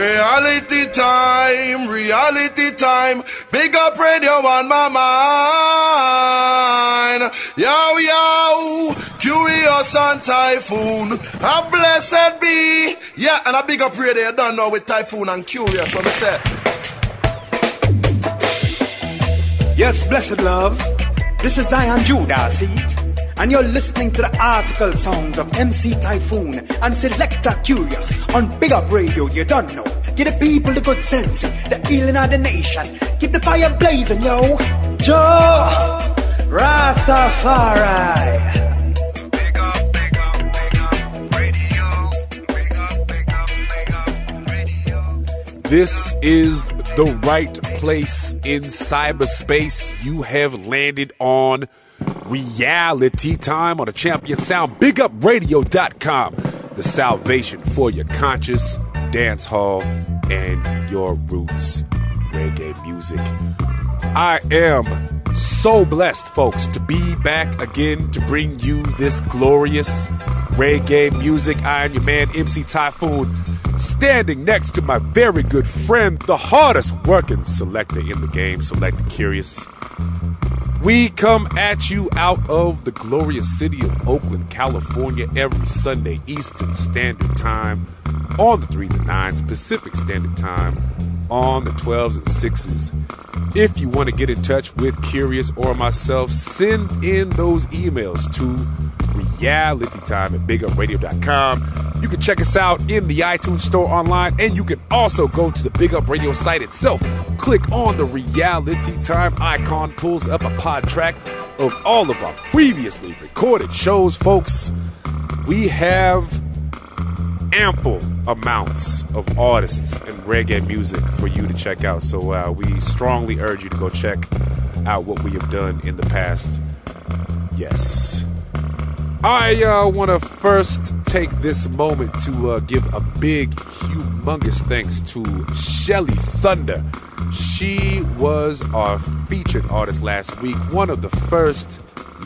Reality time, reality time. Big up radio on my mind. Yo, yo, curious and typhoon. A blessed be. Yeah, and a big up radio you done know with typhoon and curious on the set. Yes, blessed love. This is Zion Judah, see? And you're listening to the article sounds of MC Typhoon and Selector Curious on Big Up Radio, you don't know. Give the people the good sense, the healing of the nation. Keep the fire blazing, yo. Jah Rastafari. This is the right place in cyberspace. You have landed on reality time on the champion sound. BigUpRadio.com. The salvation for your conscious dance hall and your roots reggae music. I am so blessed, folks, to be back again to bring you this glorious reggae music. I am your man, MC Typhoon, standing next to my very good friend, the hardest working selector in the game, Selector Curious. We come at you out of the glorious city of Oakland, California, every Sunday, Eastern Standard Time, on the 3s and 9s, Pacific Standard Time, on the 12s and 6s. If you want to get in touch with Curious or myself, send in those emails to realitytime at bigupradio.com. You can check us out in the iTunes store online, and you can also go to the Big Up Radio site itself. Click on the Reality Time icon, pulls up a pod track of all of our previously recorded shows, folks. We have ample amounts of artists and reggae music for you to check out. So uh, we strongly urge you to go check out what we have done in the past. Yes. I uh, want to first take this moment to uh, give a big, humongous thanks to Shelly Thunder. She was our featured artist last week, one of the first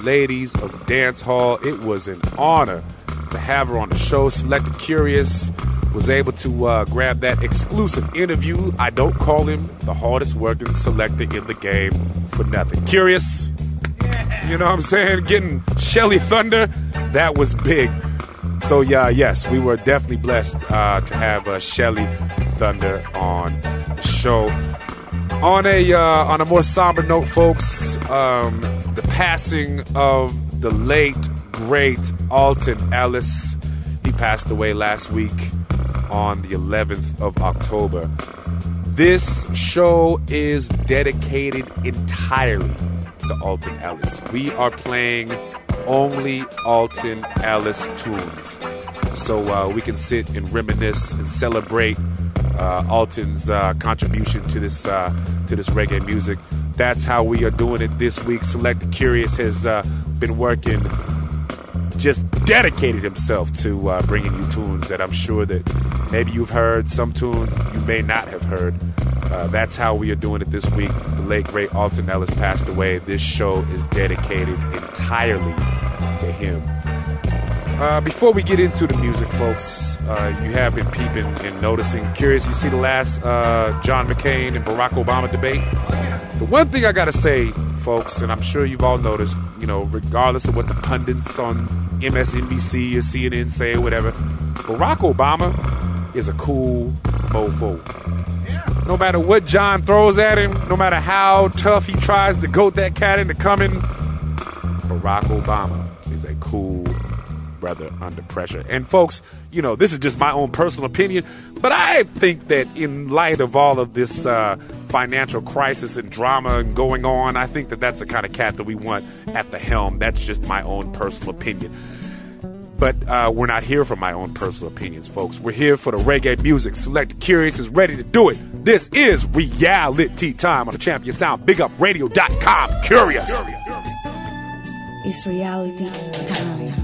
ladies of dance hall. It was an honor to have her on the show. Selector Curious was able to uh, grab that exclusive interview. I don't call him the hardest working selector in the game for nothing. Curious, you know what I'm saying? Getting Shelly Thunder, that was big. So yeah, yes, we were definitely blessed uh, to have uh, Shelly Thunder on the show. On a uh, on a more somber note, folks, um, the passing of the late great Alton Ellis. He passed away last week on the 11th of October. This show is dedicated entirely to Alton Ellis. We are playing only Alton Ellis tunes. So uh, we can sit and reminisce and celebrate uh, Alton's uh, contribution to this uh, to this reggae music. That's how we are doing it this week. Select Curious has uh, been working, just dedicated himself to uh, bringing you tunes that I'm sure that maybe you've heard, some tunes you may not have heard. Uh, that's how we are doing it this week. The late great Alton Ellis passed away. This show is dedicated entirely to him. Uh, before we get into the music, folks, uh, you have been peeping and noticing. Curious, you see the last uh, John McCain and Barack Obama debate? The one thing I got to say, folks, and I'm sure you've all noticed, you know, regardless of what the pundits on MSNBC or CNN say or whatever, Barack Obama is a cool mofo. No matter what John throws at him, no matter how tough he tries to goat that cat into coming, Barack Obama is a cool brother under pressure. And folks, you know, this is just my own personal opinion, but I think that in light of all of this uh, financial crisis and drama going on, I think that that's the kind of cat that we want at the helm. That's just my own personal opinion. But uh, we're not here for my own personal opinions, folks. We're here for the reggae music. Select Curious is ready to do it. This is reality time on the Champion Sound. Big up Curious. Curious. It's reality time.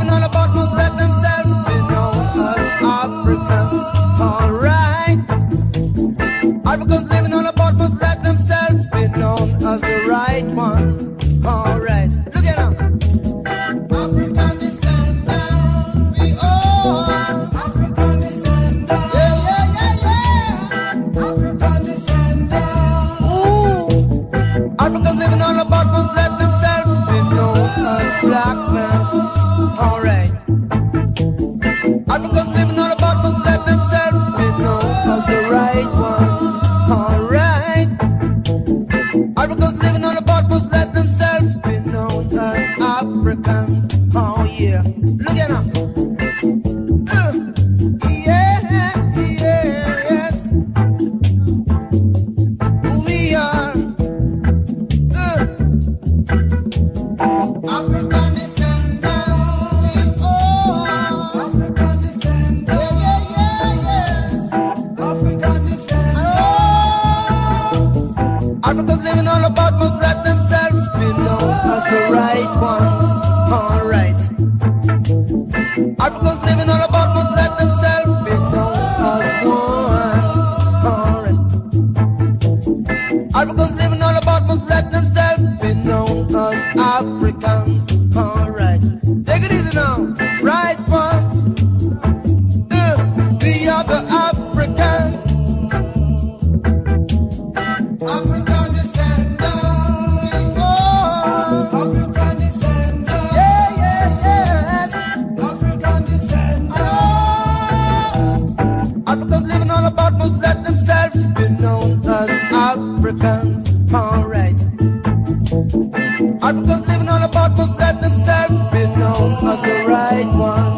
Africans living on the bottles that themselves been known as the right one.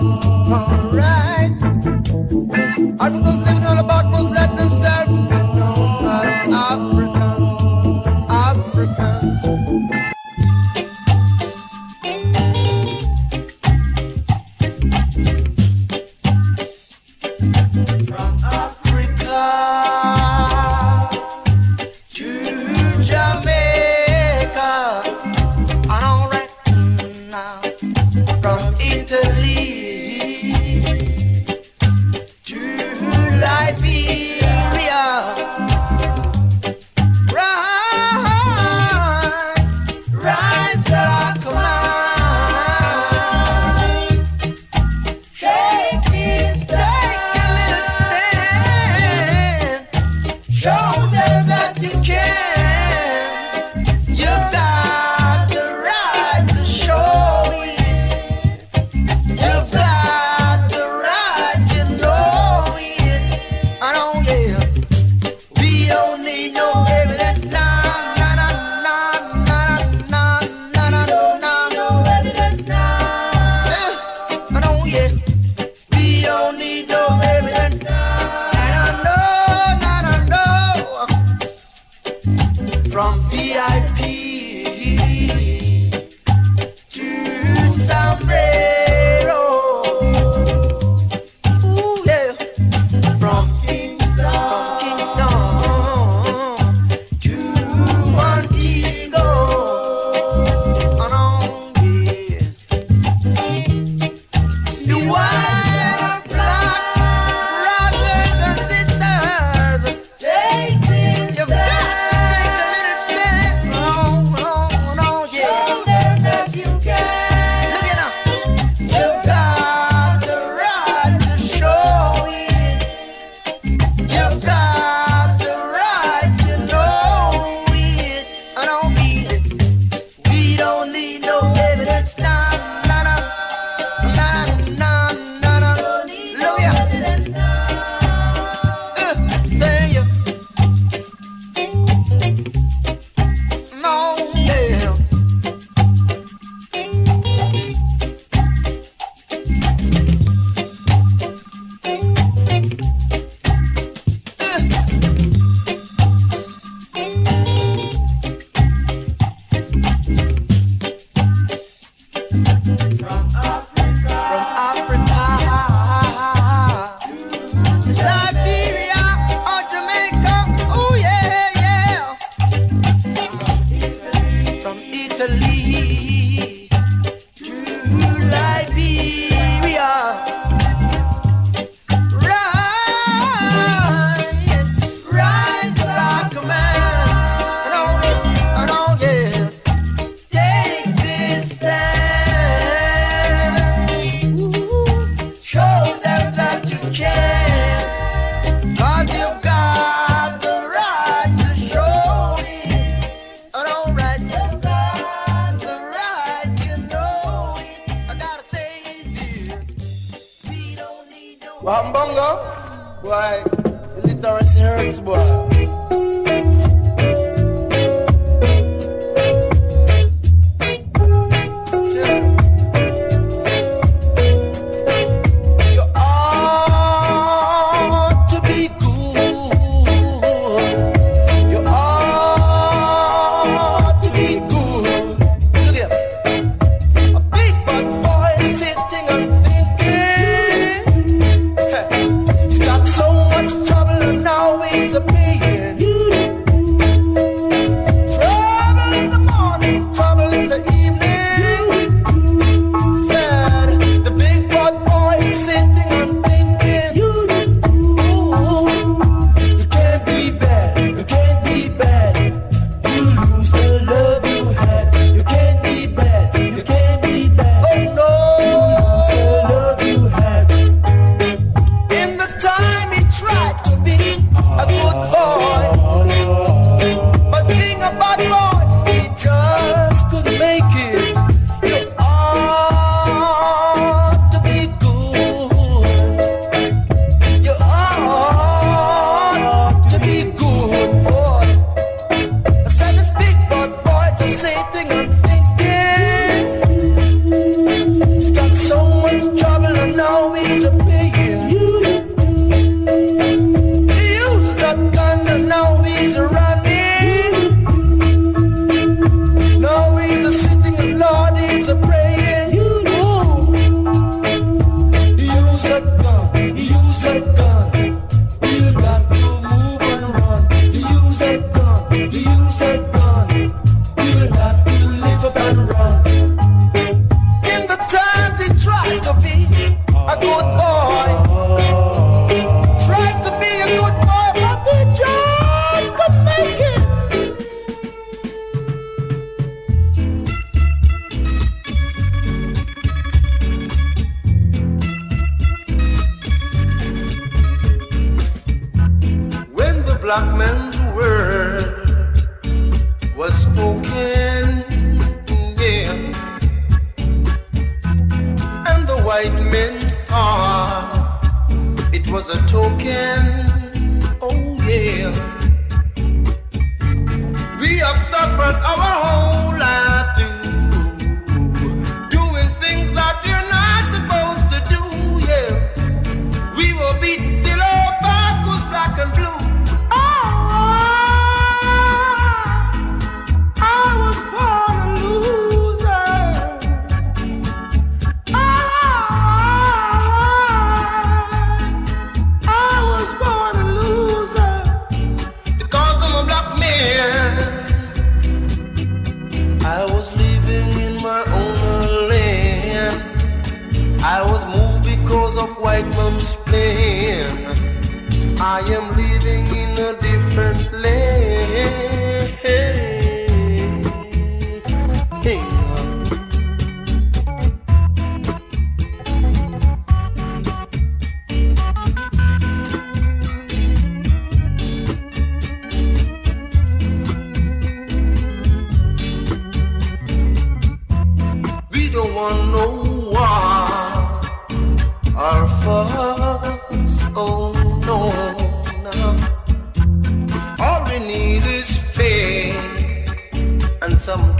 Alright. Africans living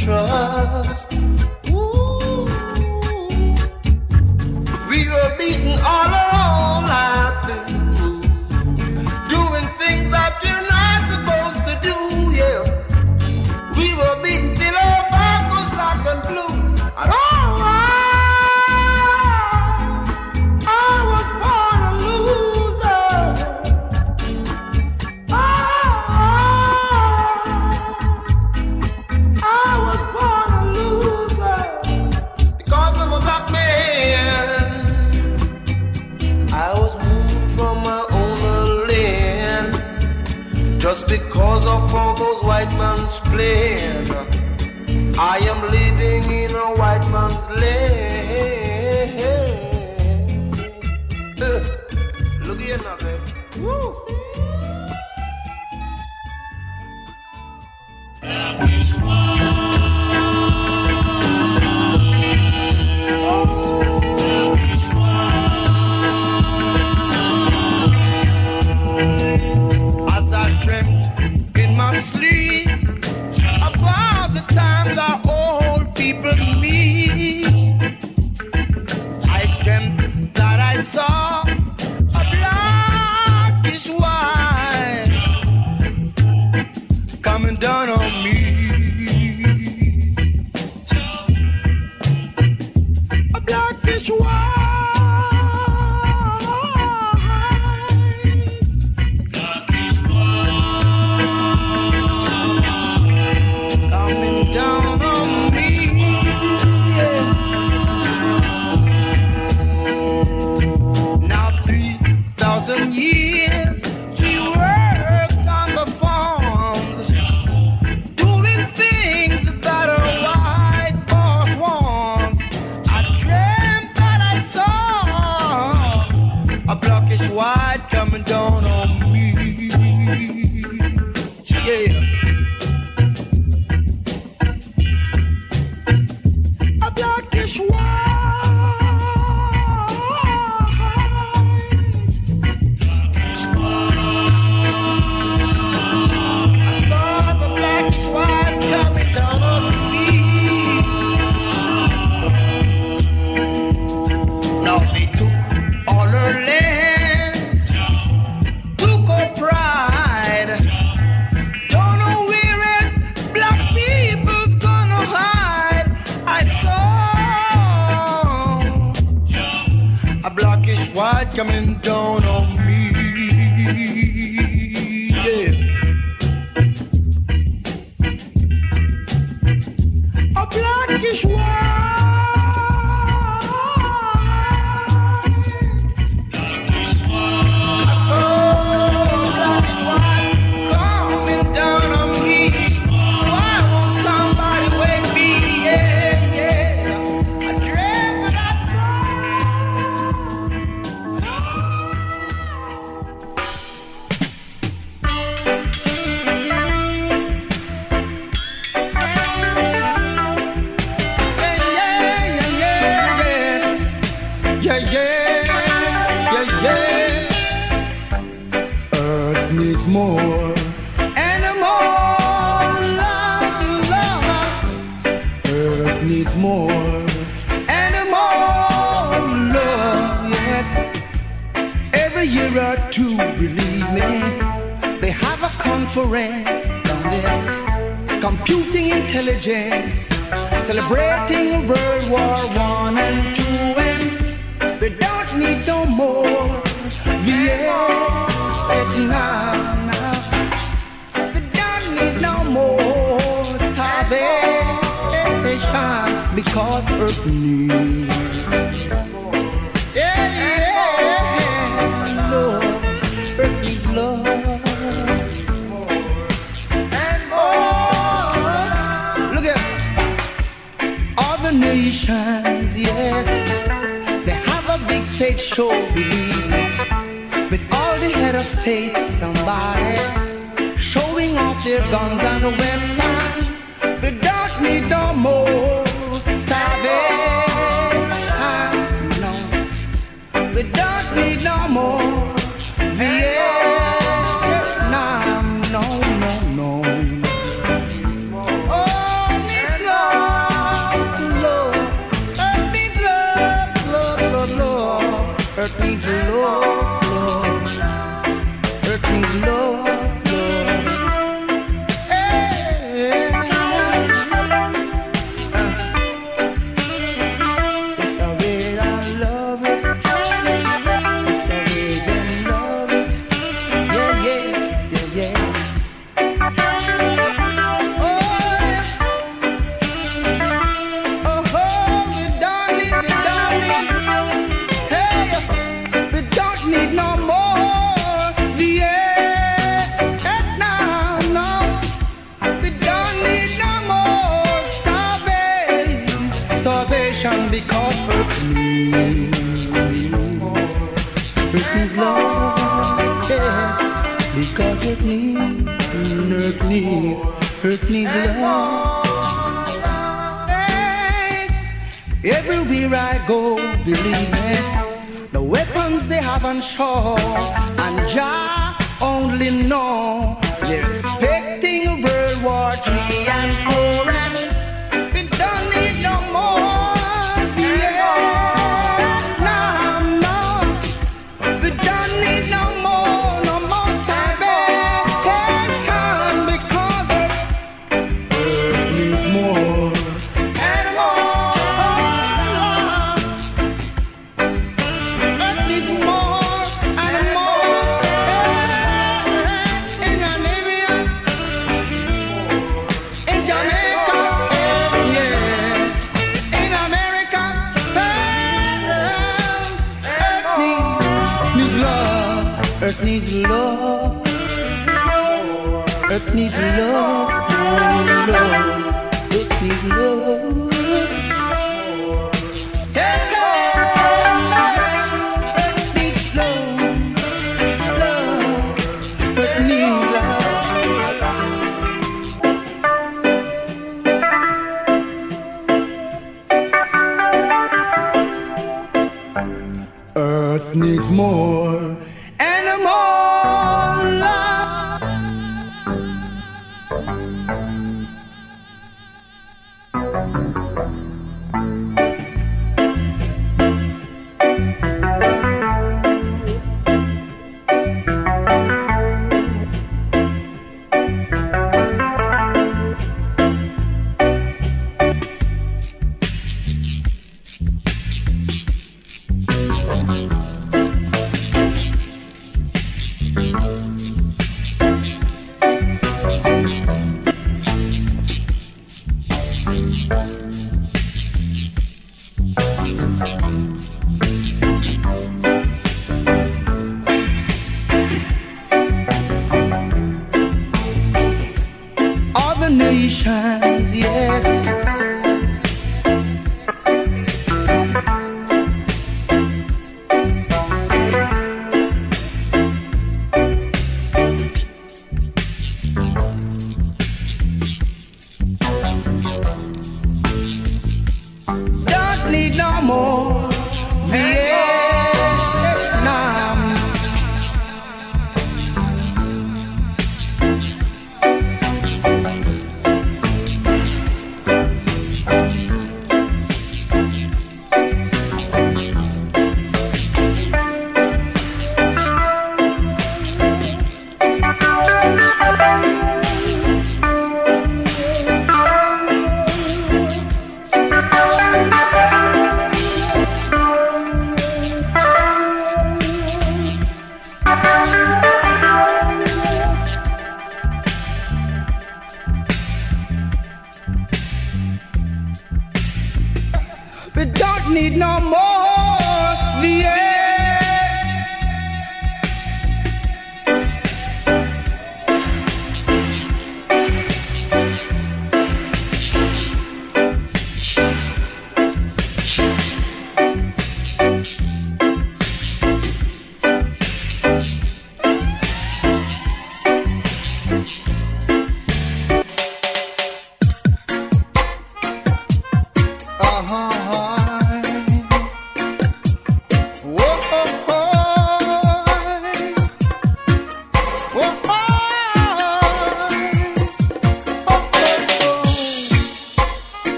trust. needs more and more love. Yes, every year or two, believe me, they have a conference on their computing intelligence, celebrating World War One and Two, and they don't need no more. Vietnam. because earth needs. Yeah, yeah, yeah. Lord, earth needs love. And more. Look at all the nations, yes. They have a big stage show, believe. With all the head of state, somebody showing off their guns and weapons.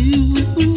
You.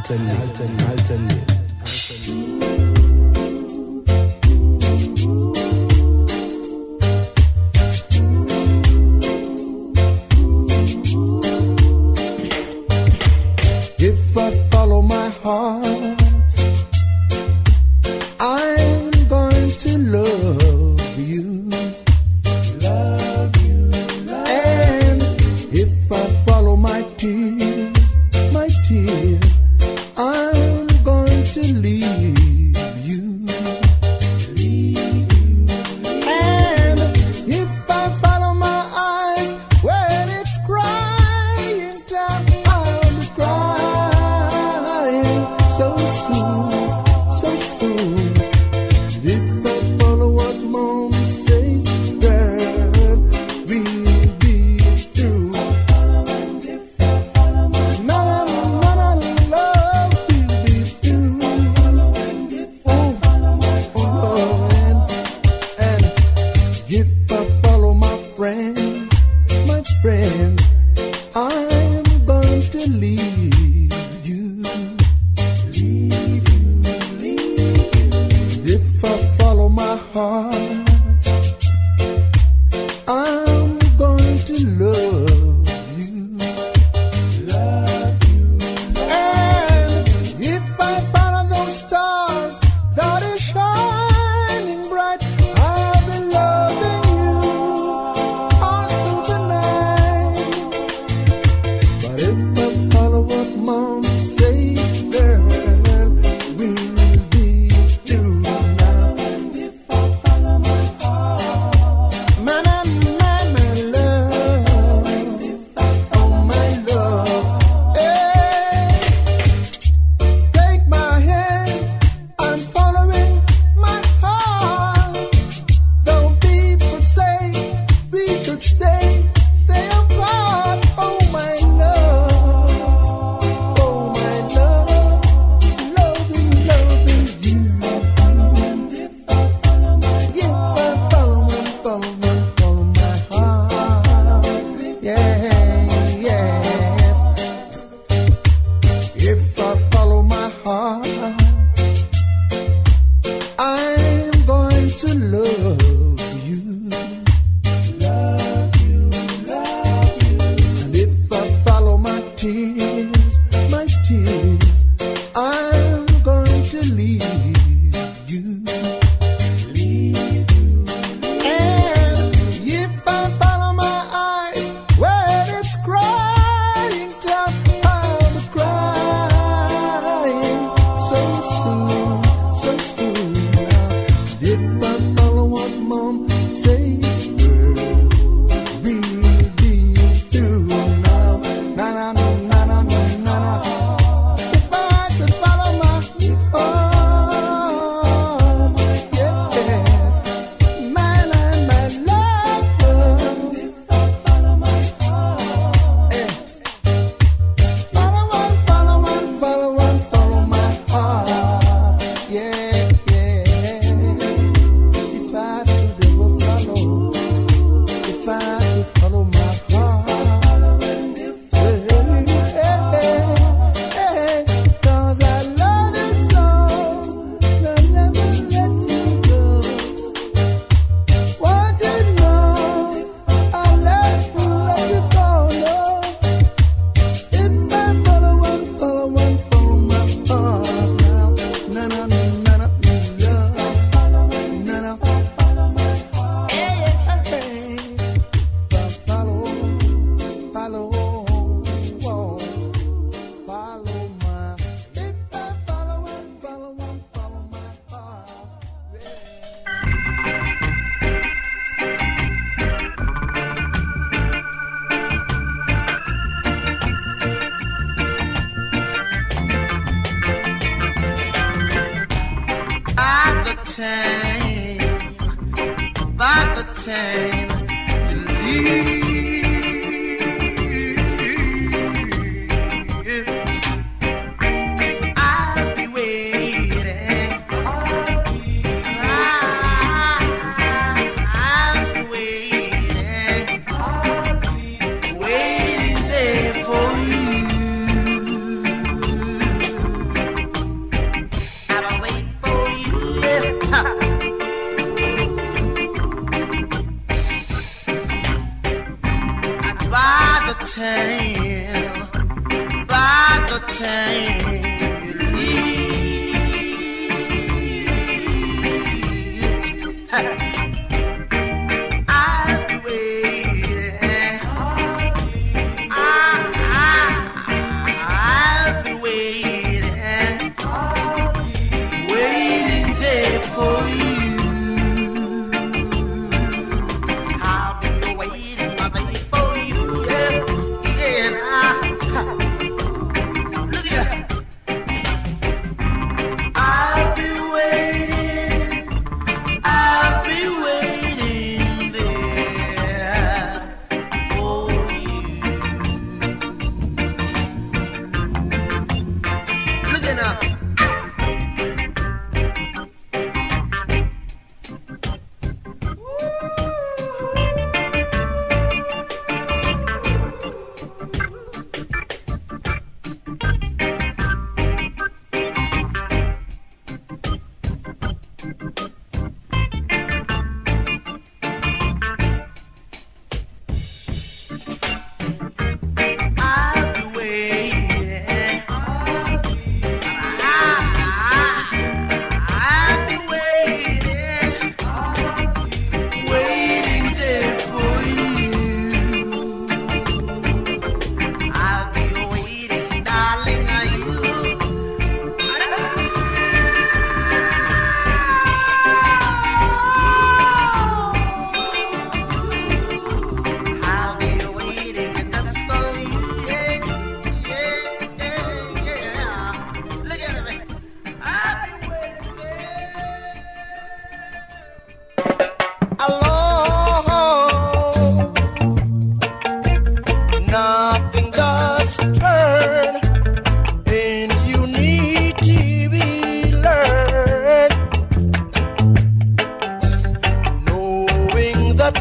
هل تني هل تني هل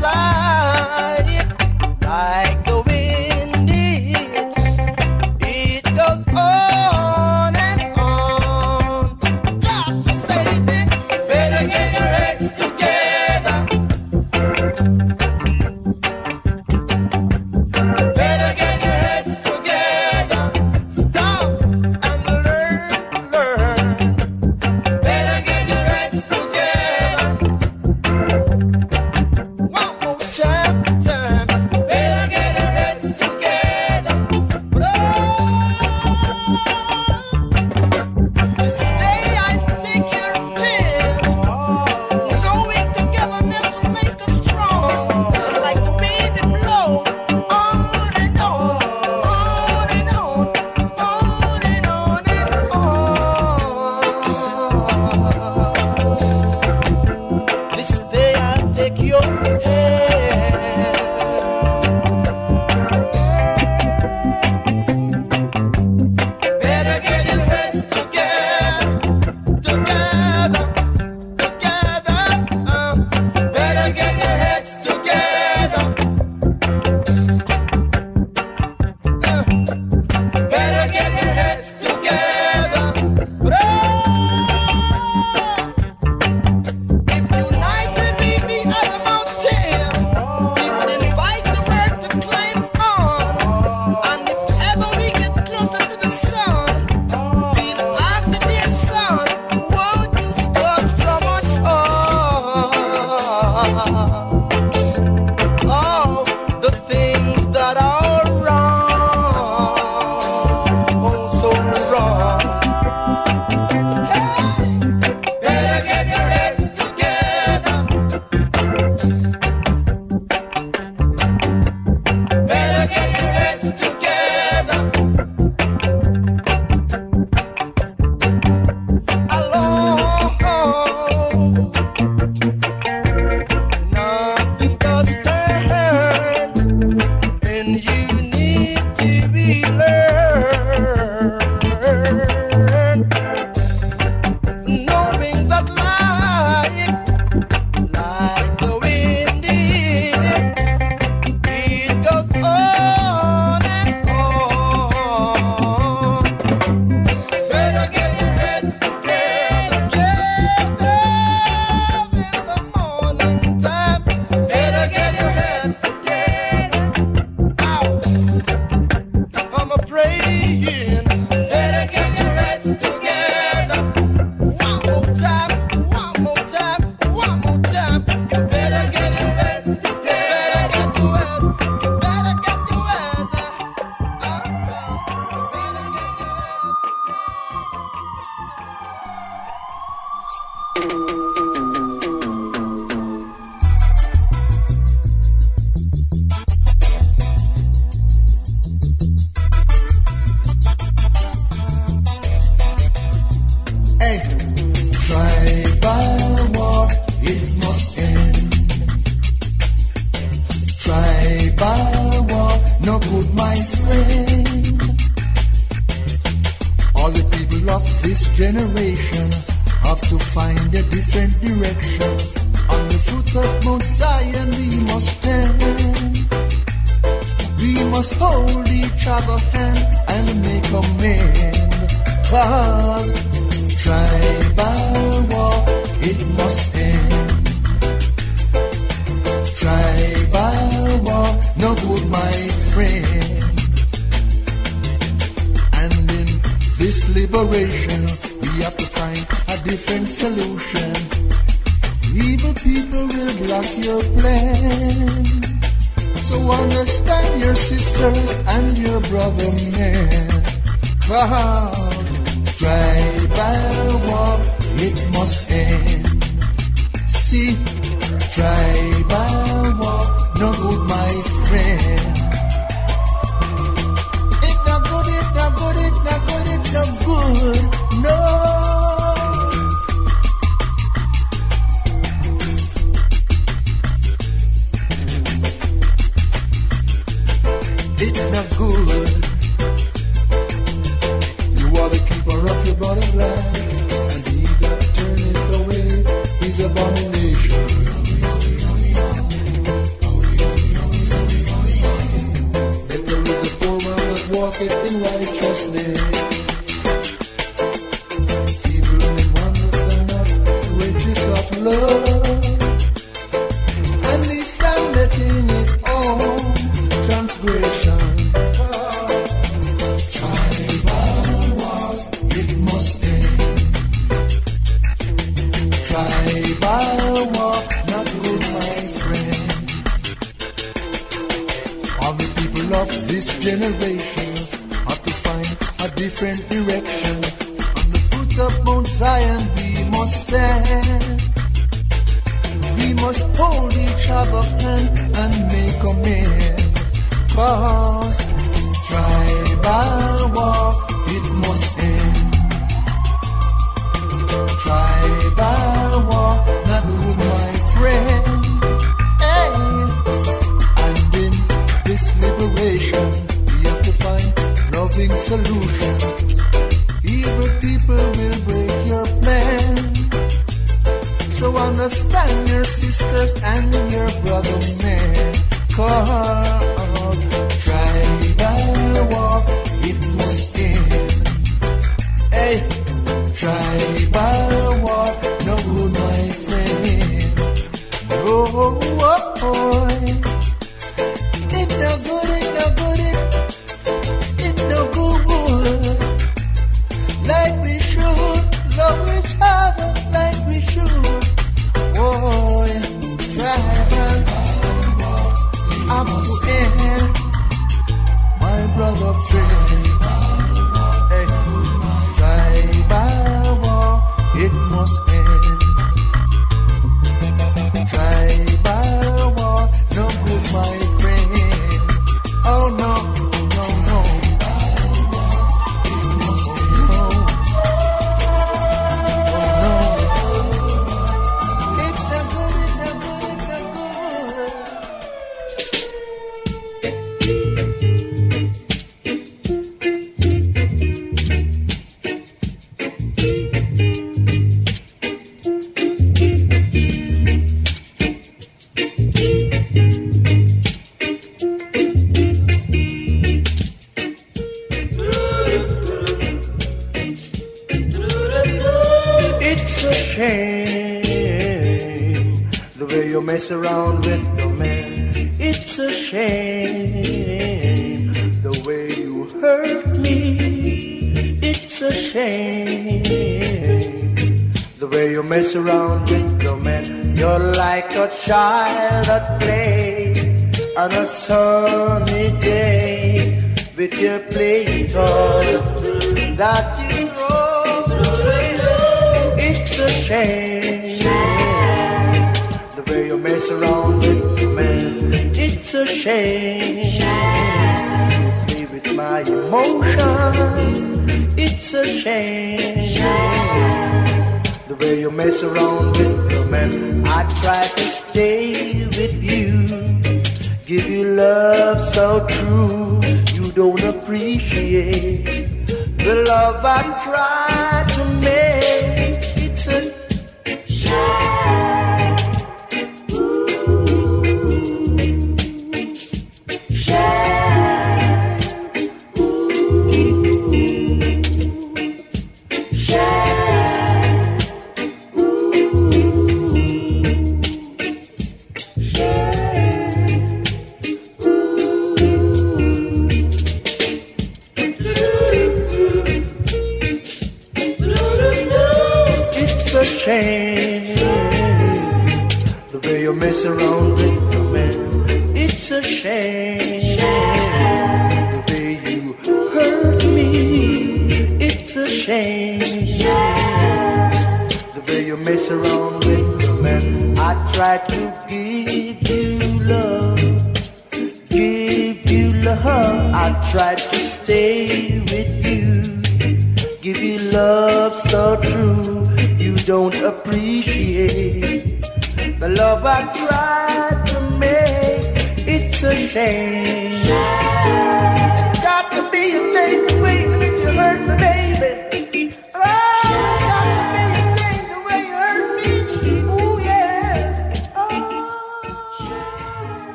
Light, like find a different direction. On the foot of Mount Zion we must stand. We must hold each other hand and make amend. Cause tribal war, it must end. Tribal war, no good, my friend. And in this liberation, we have to find a different solution. Evil people will block your plan. So understand your sisters and your brother man. Cause tribal war, it must end. See, tribal war, no good, my friend. It not good, it not good, it not good, it not good, no. Mess around with your man. It's a shame the way you hurt me. It's a shame the way you mess around with your man. You're like a child at play on a sunny day with your play toy that you roll. It's a shame shame. play with my emotions, it's a shame. The way you mess around with the man, I try to stay with you. Give you love so true, you don't appreciate the love I try.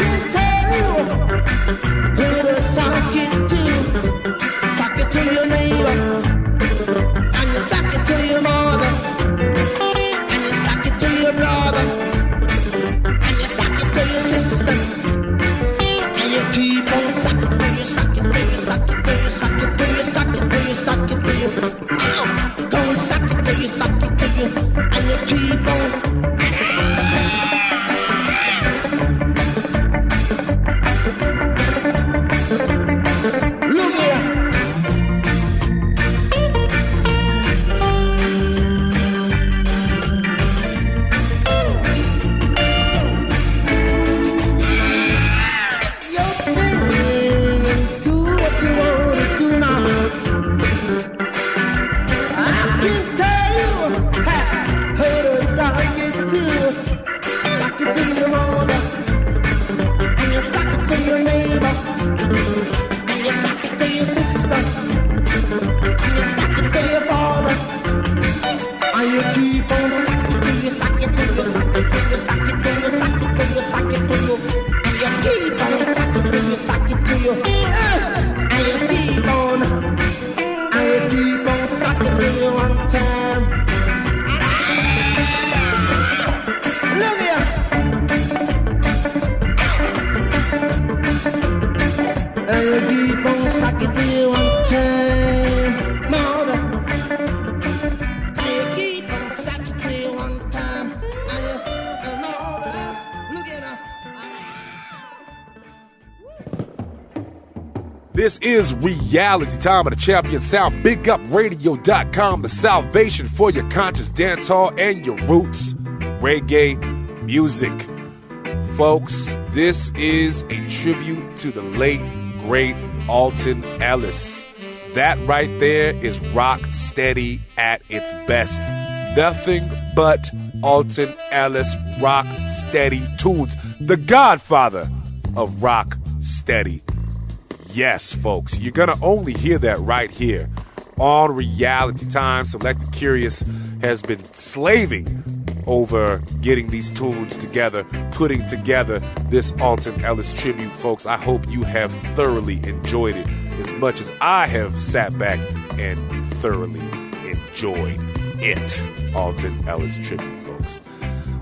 嗯。Is reality time of the champion sound. BigUpRadio.com, the salvation for your conscious dance hall and your roots reggae music. Folks, this is a tribute to the late, great Alton Ellis. That right there is rock steady at its best. Nothing but Alton Ellis rock steady tunes. The godfather of rock steady. Yes, folks, you're going to only hear that right here on Reality Time. Selector Curious has been slaving over getting these tunes together, putting together this Alton Ellis tribute, folks. I hope you have thoroughly enjoyed it as much as I have sat back and thoroughly enjoyed it. Alton Ellis tribute, folks.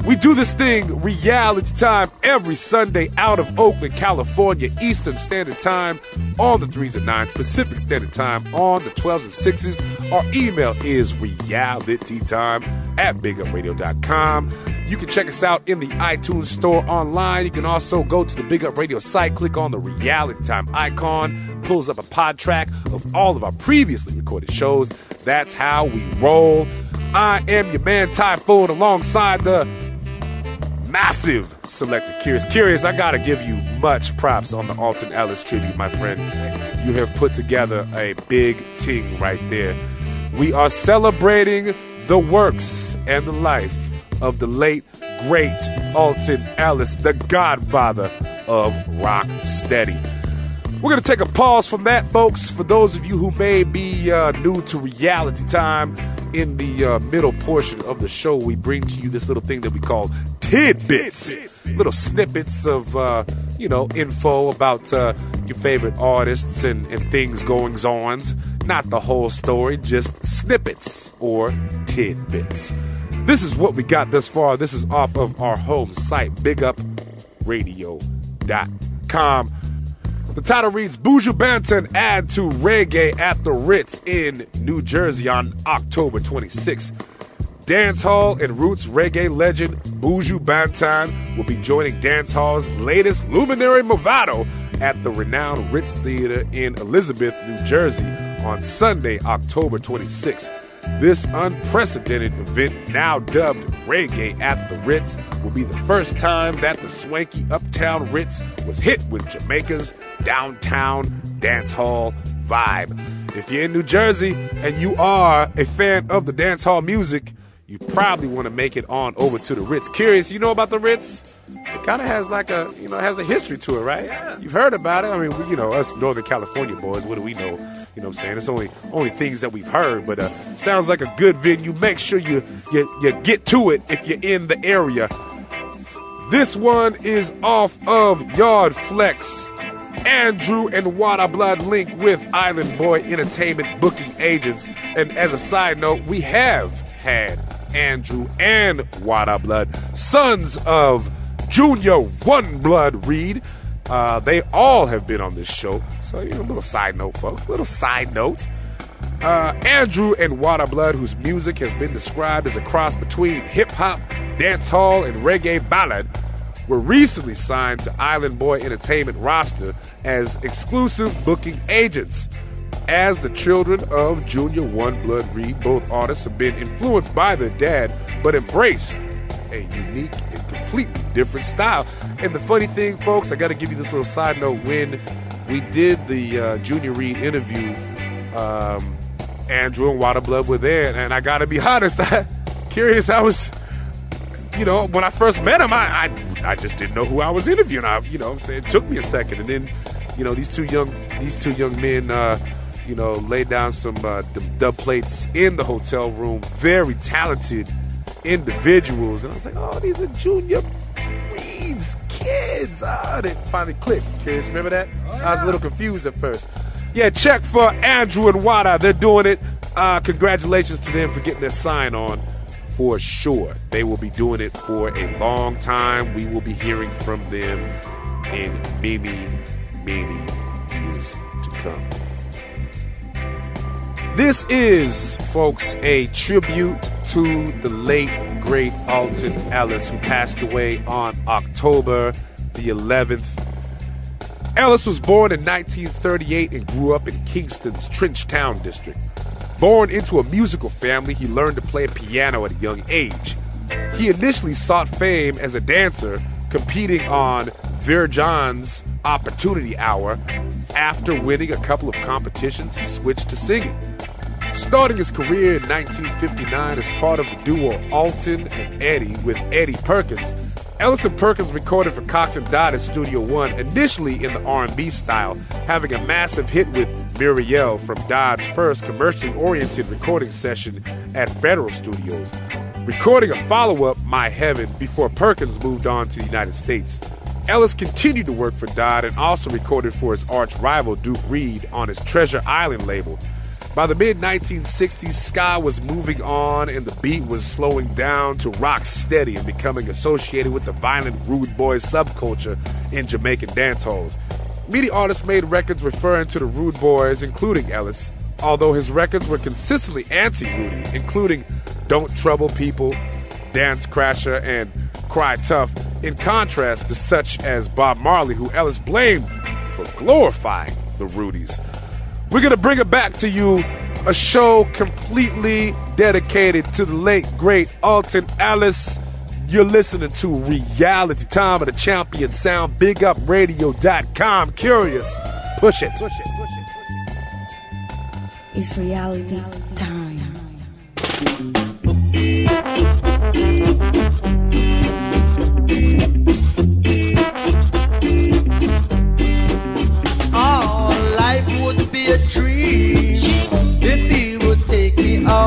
We do this thing, reality time, every Sunday out of Oakland, California, Eastern Standard Time on the 3s and 9s, Pacific Standard Time on the 12s and 6s. Our email is realitytime at bigupradio.com. You can check us out in the iTunes store online. You can also go to the Big Up Radio site, click on the Reality Time icon, pulls up a pod track of all of our previously recorded shows. That's how we roll. I am your man Typhoon alongside the massive Selector Curious. Curious, I gotta give you much props on the Alton Ellis tribute, my friend. You have put together a big ting right there. We are celebrating the works and the life of the late, great Alton Ellis, the godfather of rock steady. We're going to take a pause from that, folks. For those of you who may be uh, new to reality time, in the uh, middle portion of the show, we bring to you this little thing that we call tidbits, little snippets of, uh, you know, info about uh, your favorite artists and, and things goings ons. Not the whole story, just snippets or tidbits. This is what we got thus far. This is off of our home site, bigupradio.com. The title reads Buju Banton add to reggae at the Ritz in New Jersey on October 26. Dancehall and roots reggae legend Buju Banton will be joining dancehall's latest luminary Mavado at the renowned Ritz Theater in Elizabeth, New Jersey on Sunday, October 26. This unprecedented event, now dubbed Reggae at the Ritz, will be the first time that the swanky uptown Ritz was hit with Jamaica's downtown dance hall vibe. If you're in New Jersey and you are a fan of the dance hall music, you probably want to make it on over to the Ritz. Curious, you know about the Ritz? It kind of has like a, you know, has a history to it, right? Yeah. You've heard about it. I mean, we, you know, us Northern California boys, what do we know? You know what I'm saying? It's only only things that we've heard, but uh, sounds like a good venue. Make sure you, you you get to it if you're in the area. This one is off of Yard Flex. Andrew and Wada Blood link with Island Boy Entertainment booking agents. And as a side note, we have had Andrew and Wada Blood, sons of Junior One Blood Reid. Uh, they all have been on this show. So, you know, a little side note, folks. A little side note. Uh, Andrew and Wada Blood, whose music has been described as a cross between hip hop, dance hall, and reggae ballad, were recently signed to Island Boy Entertainment roster as exclusive booking agents. As the children of Junior One Blood Reid, both artists have been influenced by their dad, but embrace a unique and completely different style. And the funny thing, folks, I got to give you this little side note. When we did the uh, Junior Reid interview, um, Andrew and Wada Blood were there, and I got to be honest, I, curious, I was you know, when I first met him, I, I, I just didn't know who I was interviewing. I, you know, I'm saying it took me a second, and then, you know, these two young these two young men, uh, you know, laid down some uh, dub plates in the hotel room. Very talented individuals, and I was like, oh, these are Junior Reid's kids. Ah, oh, it finally clicked. Kids, remember that? Oh, yeah. I was a little confused at first. Yeah, check for Andrew and Wada. They're doing it. Uh, congratulations to them for getting their sign on for sure. They will be doing it for a long time. We will be hearing from them in many, many years to come. This is, folks, a tribute to the late, great Alton Ellis, who passed away on October the 11th. Ellis was born in 1938 and grew up in Kingston's Trenchtown district. Born into a musical family, he learned to play piano at a young age. He initially sought fame as a dancer, competing on Vere Johns' Opportunity Hour. After winning a couple of competitions, he switched to singing. Starting his career in 1959 as part of the duo Alton and Eddie with Eddie Perkins, Ellis and Perkins recorded for Coxsone Dodd at Studio One, initially in the R&B style, having a massive hit with Muriel from Dodd's first commercially oriented recording session at Federal Studios. recording a follow up, My Heaven, before Perkins moved on to the United States. Ellis continued to work for Dodd and also recorded for his arch rival Duke Reid on his Treasure Island label. By the mid 1960s, ska was moving on and the beat was slowing down to rock steady and becoming associated with the violent rude boy subculture in Jamaican dance halls. Many artists made records referring to the rude boys, including Ellis, although his records were consistently anti Rudy, including Don't Trouble People, Dance Crasher, and Cry Tough, in contrast to such as Bob Marley, who Ellis blamed for glorifying the Rudies. We're going to bring it back to you, a show completely dedicated to the late, great Alton Ellis. You're listening to Reality Time of the Champion Sound, BigUpRadio.com. Curious, push it. Push it. Push it. It's reality time.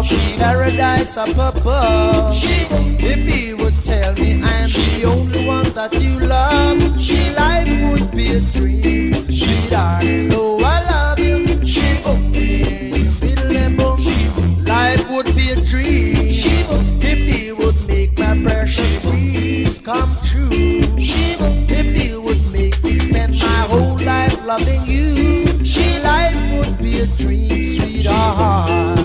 Paradise up above. If he would tell me I'm the only one that you love, She life would be a dream. Sweetheart, know oh, I love you. Oh, life would be a dream if he would make my precious dreams come true. If he would make me spend my whole life loving you, she life would be a dream, sweetheart.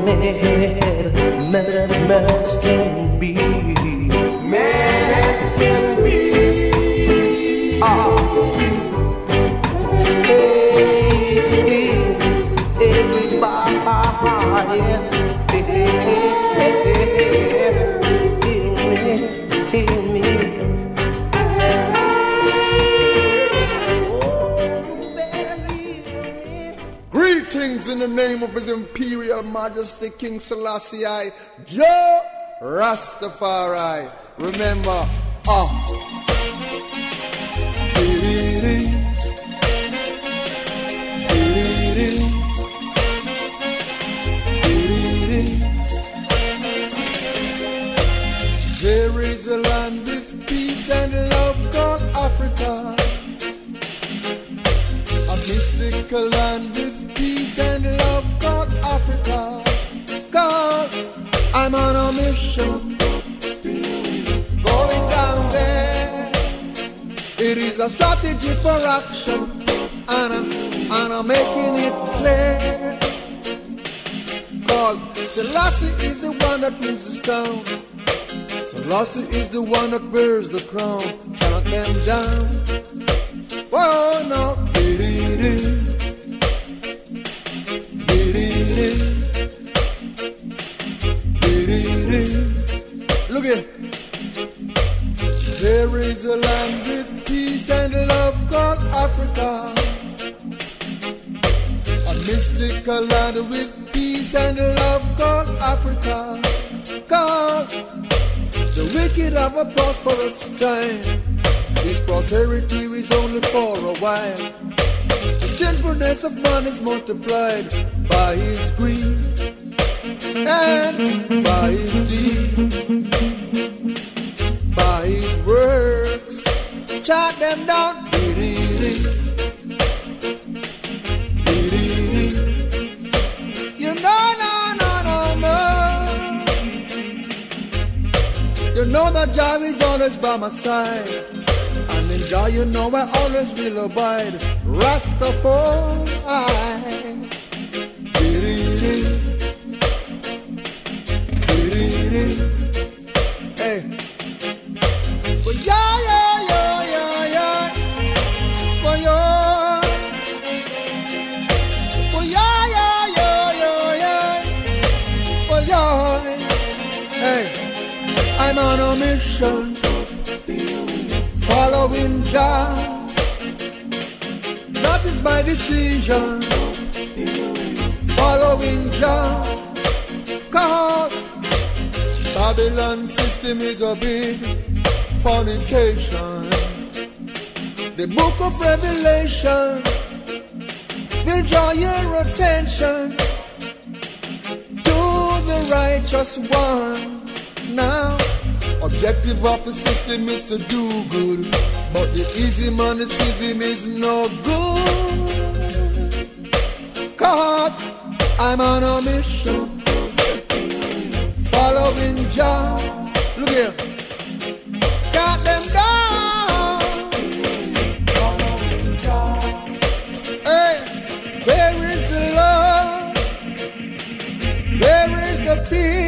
comer, matters must can be. Matters can be. Ah. Hey, everybody. Hey, hey. in the name of His Imperial Majesty King Selassie I, Jah Rastafari. Remember, ah. strategy for action, and I'm, and I'm making it clear. Cause Selassie is the one that rules this town. Selassie is the one that bears the crown. Cannot bend down. Whoa, no. a land with peace and love called Africa. Cause the wicked have a prosperous time. This prosperity is only for a while. The sinfulness of man is multiplied by his greed and by his deed, by his works. Chop them down Jah is always by my side. And in Jah, you know I always will abide. Rastafari. My decision. Following Jah. Cause Babylon system is a big fornication. The book of Revelation will draw your attention to the righteous one. Now, objective of the system is to do good, but the easy money system is no good. God, I'm on a mission following Jah. Look here. Got them down. Following Jah. Hey, where is the love? Where is the peace?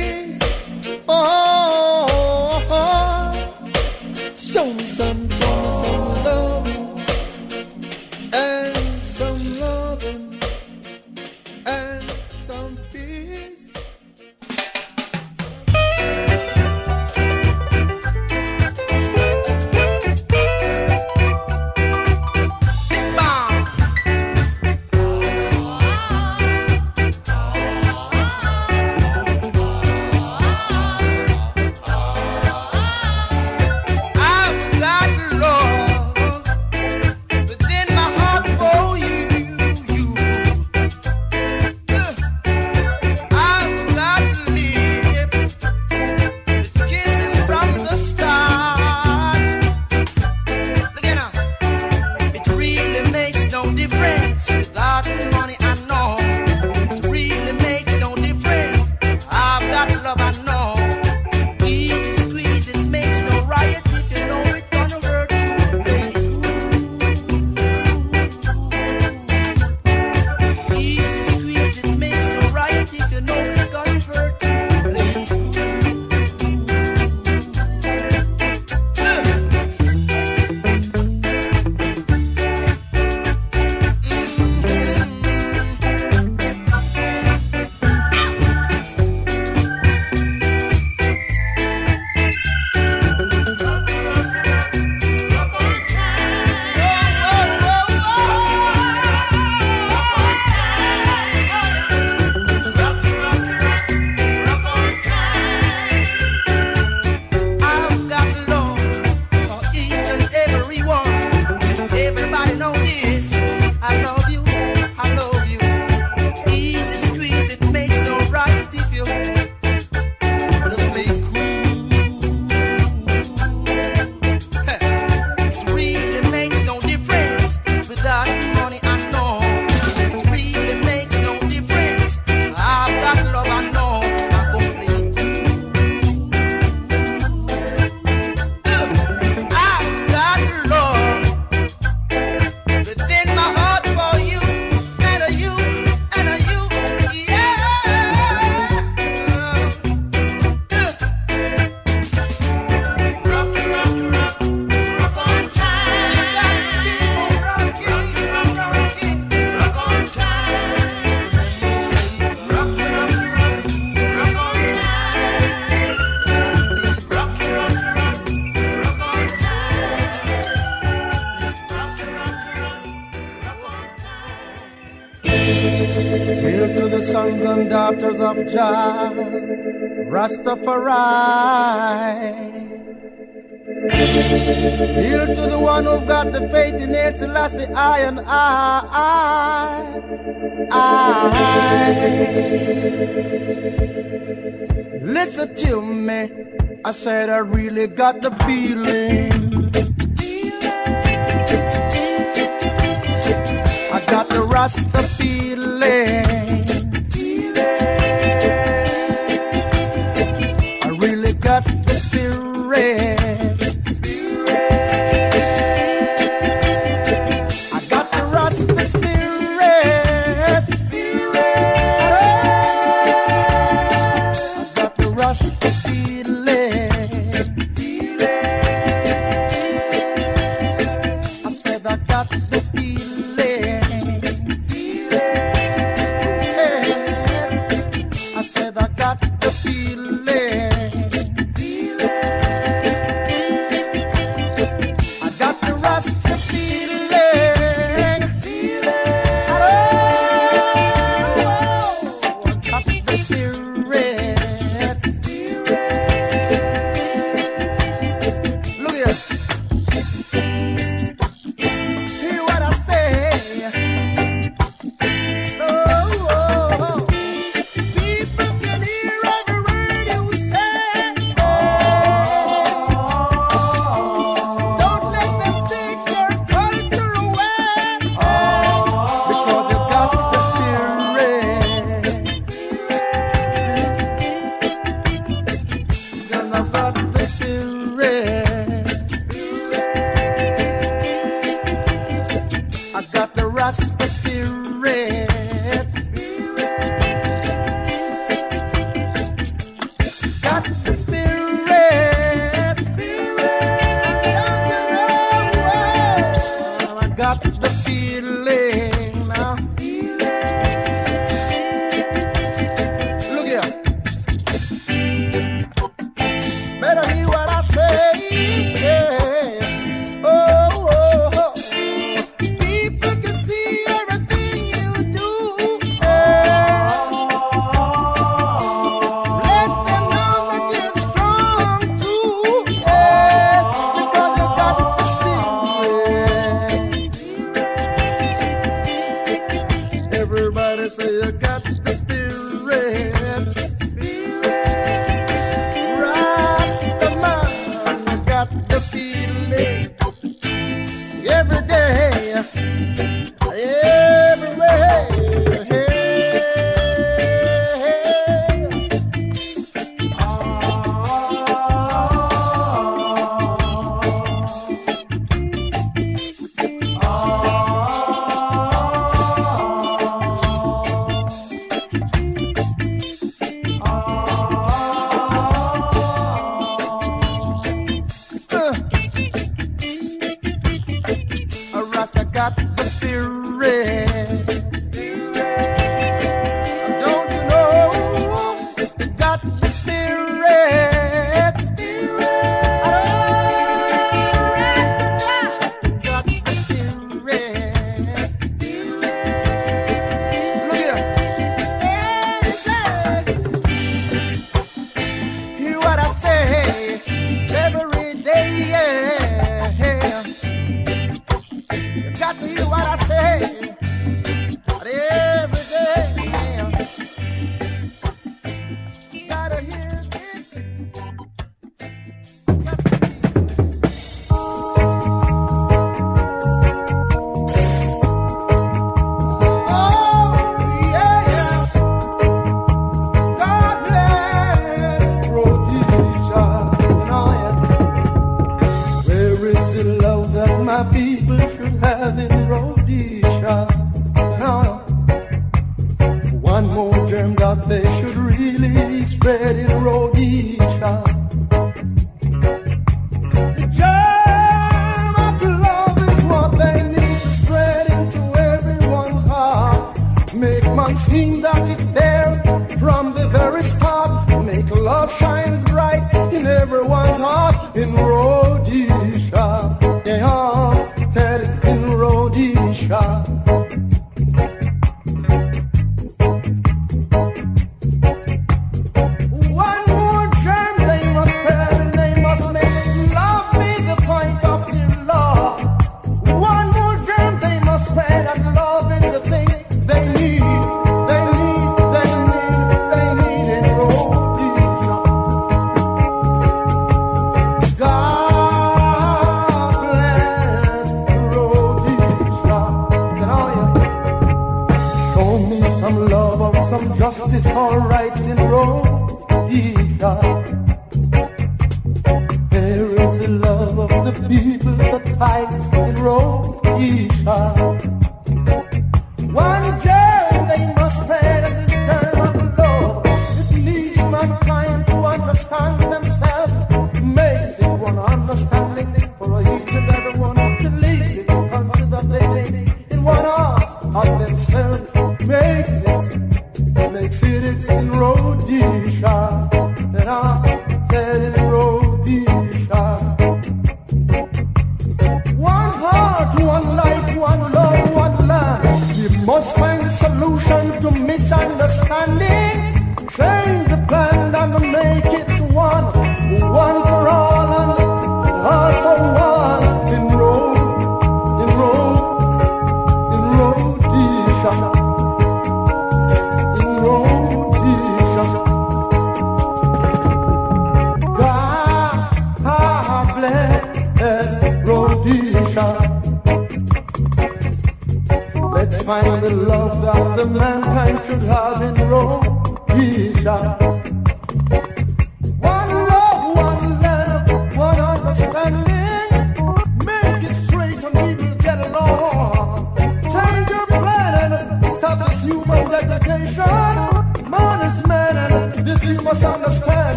daughters of Jah, Rastafari. Hail to the one who got the faith in El Selassie, I and I, I. Listen to me, I said I really got the feeling.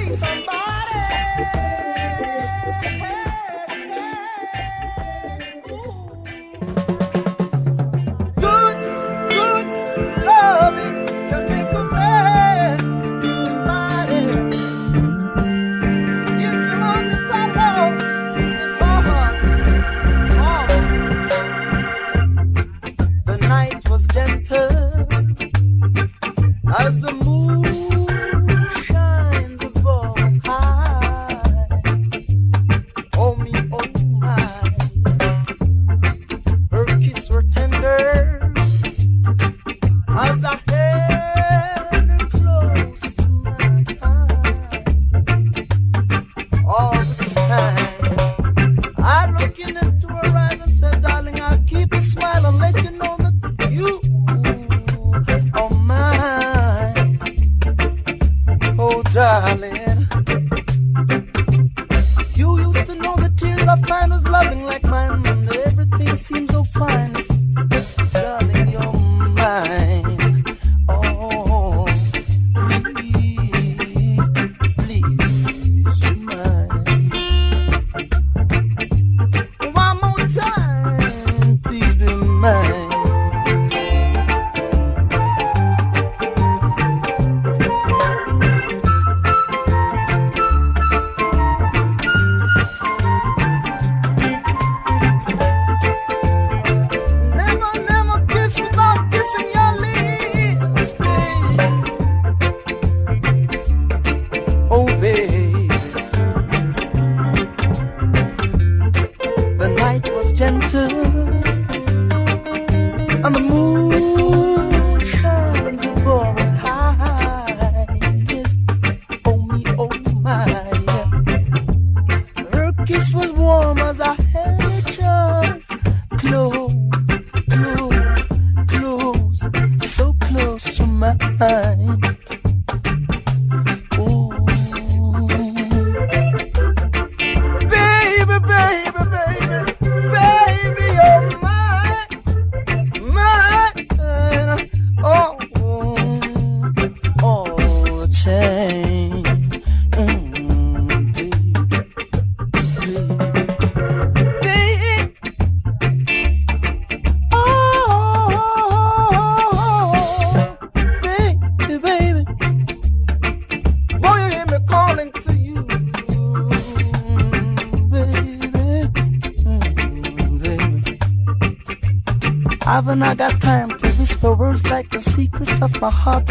See somebody. Haven't I got time to whisper words like the secrets of my heart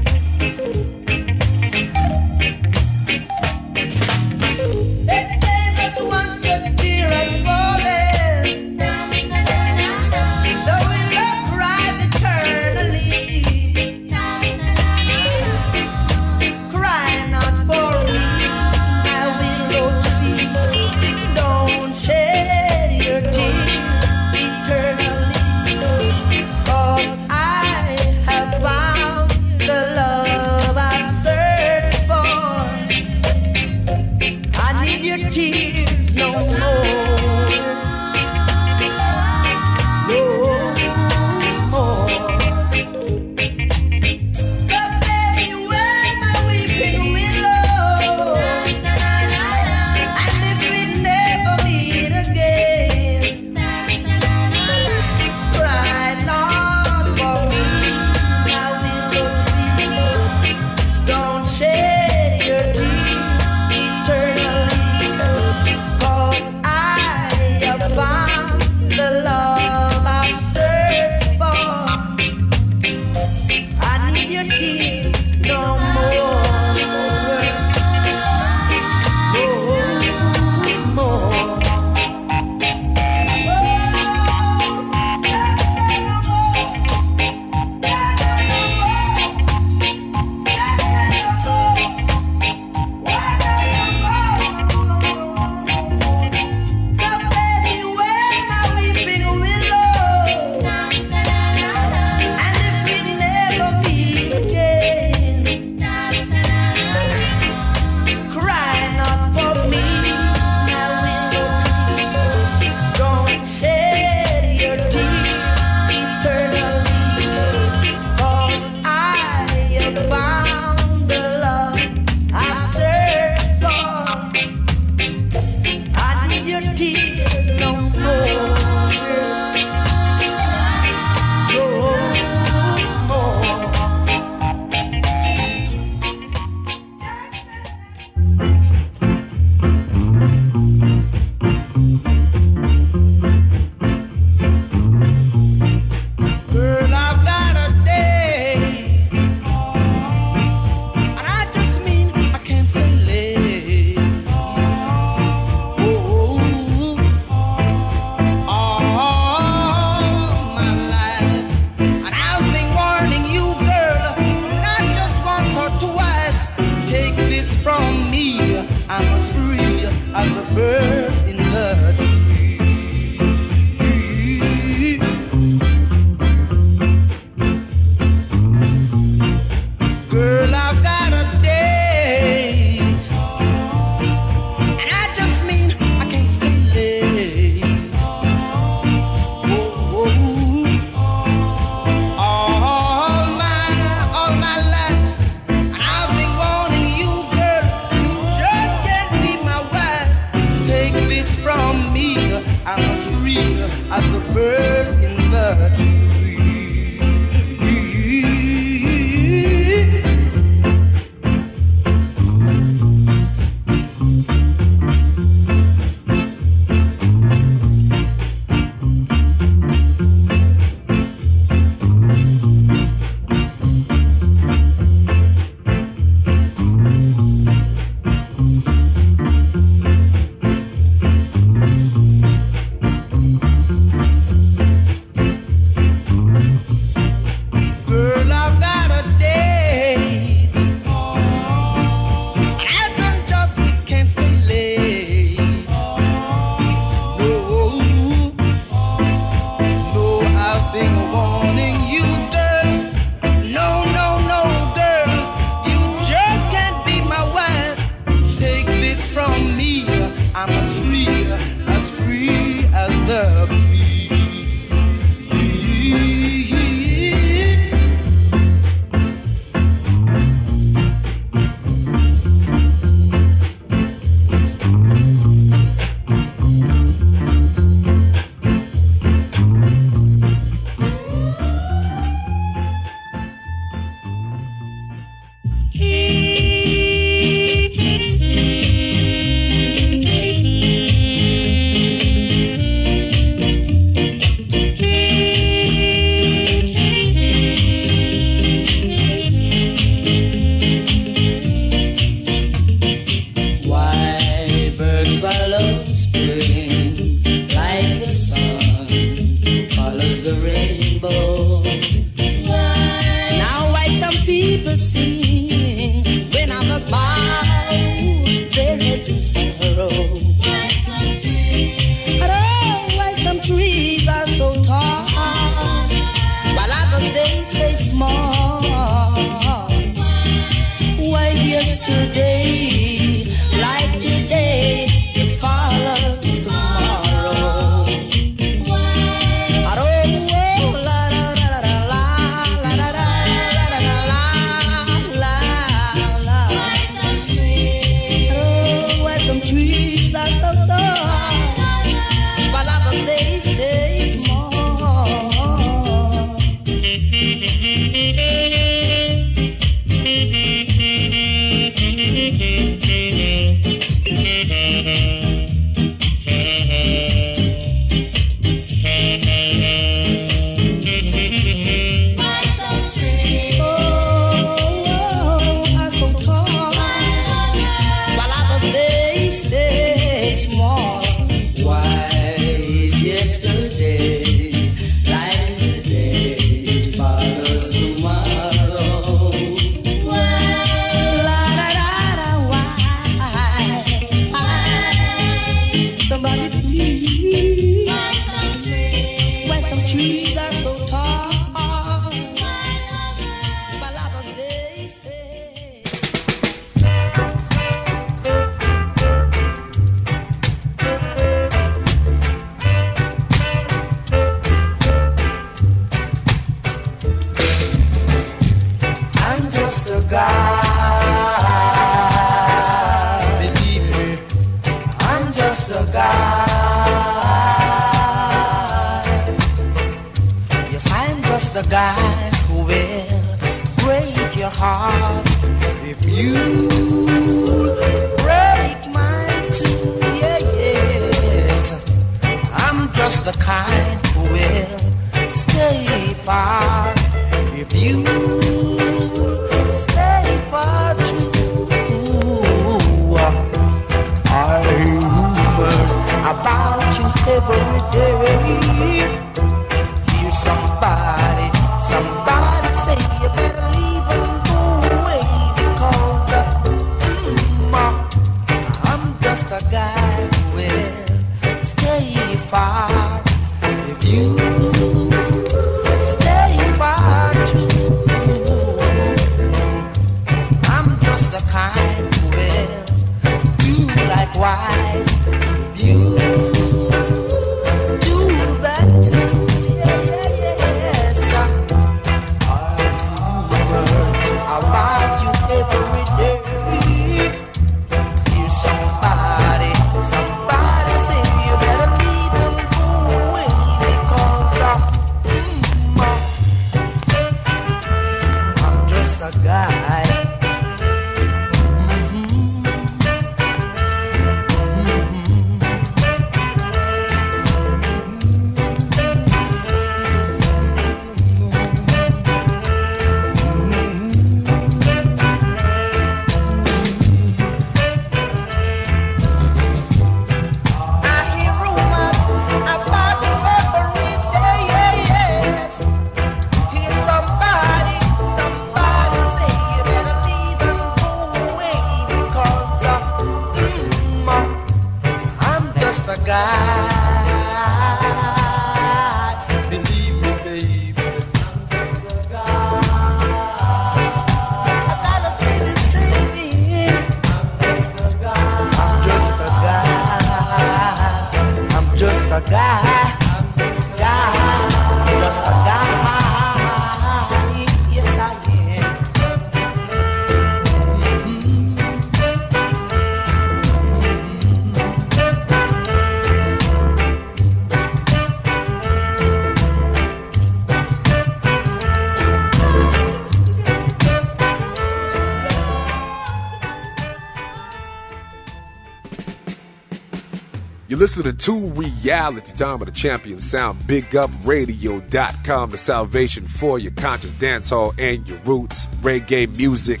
listening to Reality Time of the Champion Sound, BigUpRadio.com, the salvation for your conscious dance hall and your roots, reggae music.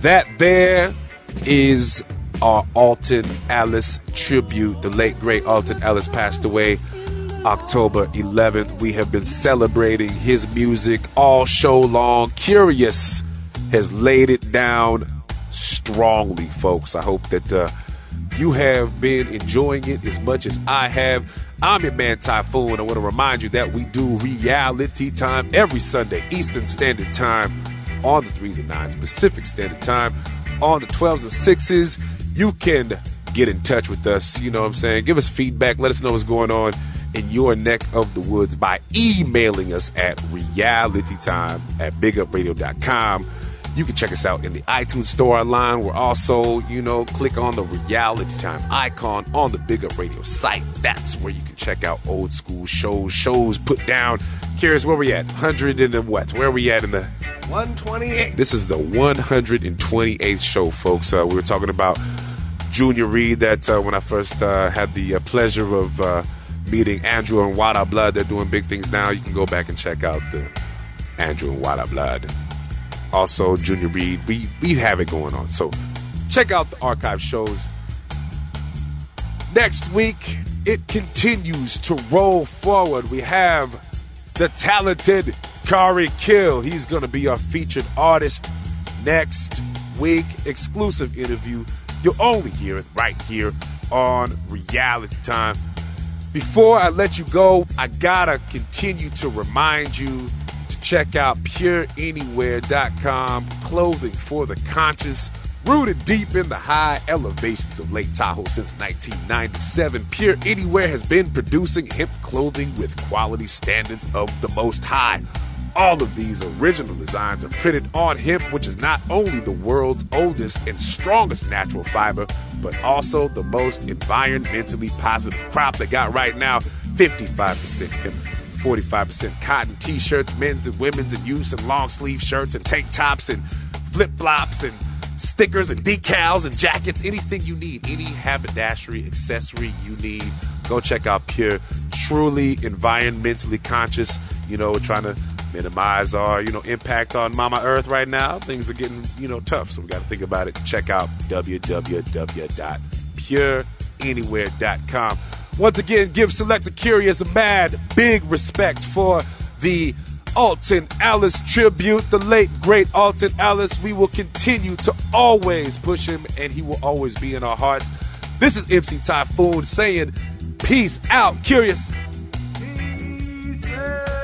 That there is our Alton Ellis tribute. The late, great Alton Ellis passed away October 11th. We have been celebrating his music all show long. Curious has laid it down strongly, folks. I hope that uh, you have been enjoying it as much as I have. I'm your man Typhoon. I want to remind you that we do reality time every Sunday, Eastern Standard Time, on the 3s and 9s, Pacific Standard Time, on the 12s and 6s. You can get in touch with us. You know what I'm saying? Give us feedback. Let us know what's going on in your neck of the woods by emailing us at realitytime at bigupradio.com. You can check us out in the iTunes store online. We're also, you know, click on the Reality Time icon on the Big Up Radio site. That's where you can check out old school shows, shows put down. Curious, where we at? 100 and then what? Where are we at in the 128. This is the 128th show, folks. Uh, we were talking about Junior Reid That uh, when I first uh, had the uh, pleasure of uh, meeting Andrew and Wada Blood, they're doing big things now. You can go back and check out the Andrew and Wada Blood. Also, Junior Reid. We we have it going on. So check out the archive shows. Next week, it continues to roll forward. We have the talented Kari Kill. He's going to be our featured artist next week. Exclusive interview. You'll only hear it right here on Reality Time. Before I let you go, I gotta continue to remind you check out PureAnywhere.com, clothing for the conscious. Rooted deep in the high elevations of Lake Tahoe since 1997, Pure Anywhere has been producing hemp clothing with quality standards of the most high. All of these original designs are printed on hemp, which is not only the world's oldest and strongest natural fiber, but also the most environmentally positive crop they got right now 55% hemp. 45% cotton t shirts, men's and women's, and youths, and long sleeve shirts, and tank tops, and flip flops, and stickers, and decals, and jackets, anything you need, any haberdashery accessory you need. Go check out Pure. Truly environmentally conscious. You know, we're trying to minimize our, you know, impact on Mama Earth right now. Things are getting, you know, tough. So we got to think about it. Check out www.pureanywhere.com. Once again, give Selector Curious a mad big respect for the Alton Ellis tribute, the late great Alton Ellis. We will continue to always push him, and he will always be in our hearts. This is MC Typhoon saying, Peace out, Curious. Peace out.